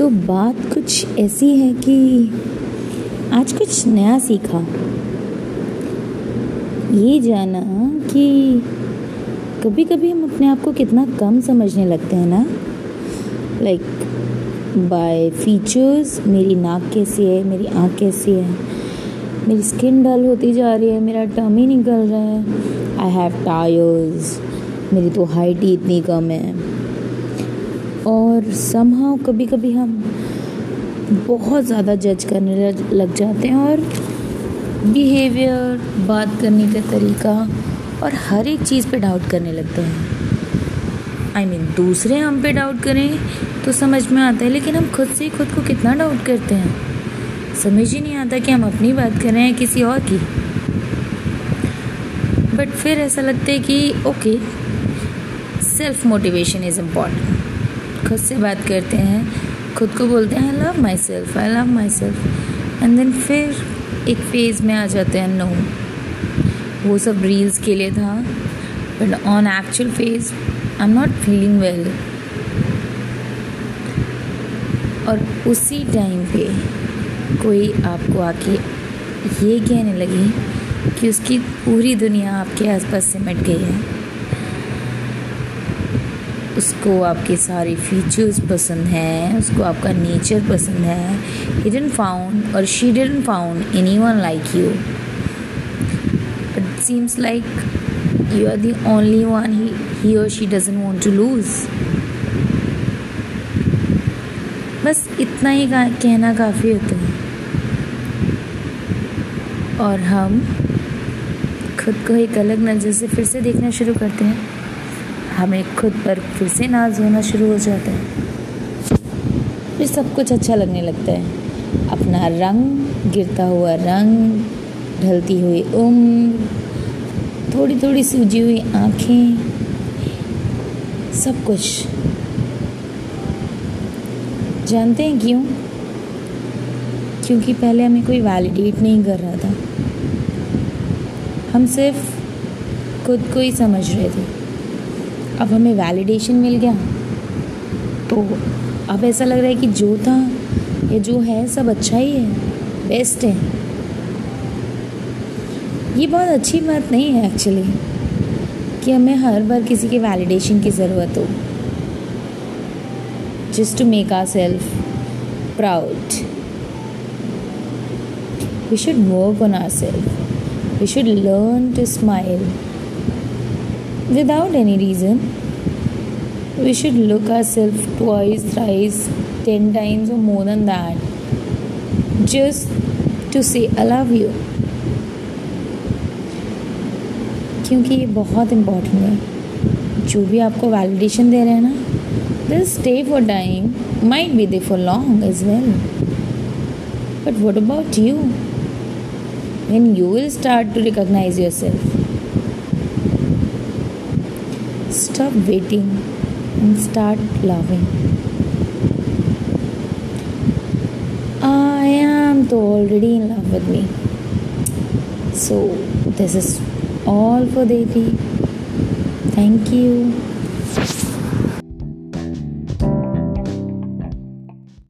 तो बात कुछ ऐसी है कि आज कुछ नया सीखा। ये जाना कि कभी कभी हम अपने आप को कितना कम समझने लगते हैं ना? लाइक बाय फीचर्स मेरी नाक कैसी है, मेरी आँख कैसी है, मेरी स्किन डल होती जा रही है, मेरा टमी निकल रहा है आई हैव टायर्स मेरी तो हाइट ही इतनी कम है। और समहाउ कभी कभी हम बहुत ज़्यादा जज करने लग जाते हैं और बिहेवियर बात करने का तरीका और हर एक चीज़ पे डाउट करने लगते हैं। आई I मीन mean, दूसरे हम पे डाउट करें तो समझ में आता है लेकिन हम खुद से ही खुद को कितना डाउट करते हैं? समझ ही नहीं आता कि हम अपनी बात कर रहे हैं किसी और की। बट फिर ऐसा लगता है कि okay self motivation is important खुद से बात करते हैं, खुद को बोलते हैं I love myself I love myself and then फिर एक फ़ेज़ में आ जाते हैं नो वो सब रील्स के लिए था but on actual phase I am not feeling well और उसी टाइम पे कोई आपको आके ये कहने लगी कि उसकी पूरी दुनिया आपके आसपास सिमट गई है। उसको आपके सारे फीचर्स पसंद हैं, उसको आपका नेचर पसंद है ही डिडंट फाउंड और she didn't found any one like you it seems like you are the only one he और she doesn't want to lose बस इतना ही कहना काफ़ी होता है। और हम खुद को एक अलग नज़र से फिर से देखना शुरू करते हैं। हमें खुद पर फिर से नाज होना शुरू हो जाता है। फिर सब कुछ अच्छा लगने लगता है। अपना रंग, गिरता हुआ रंग, ढलती हुई उम्र थोड़ी थोड़ी सूजी हुई आँखें, सब कुछ। जानते हैं क्यों? क्योंकि पहले हमें कोई वैलिडेट नहीं कर रहा था। हम सिर्फ़ खुद को ही समझ रहे थे। अब हमें वैलिडेशन मिल गया। तो अब ऐसा लग रहा है कि जो था, या जो है, सब अच्छा ही है बेस्ट है। ये बहुत अच्छी बात नहीं है एक्चुअली कि हमें हर बार किसी के वैलिडेशन की ज़रूरत हो। Just to make ourself proud we should work on ourself we should learn to smile without any reason. We should look ourselves twice, thrice, ten times, or more than that just to say I love you. क्योंकि ये बहुत important है जो भी आपको validation दे रहे हैं ना दिल stay for time might be they for long as well but what about you when you will start to recognize yourself Stop waiting and start loving. I am already in love with me. So, this is all for Devi. Thank you.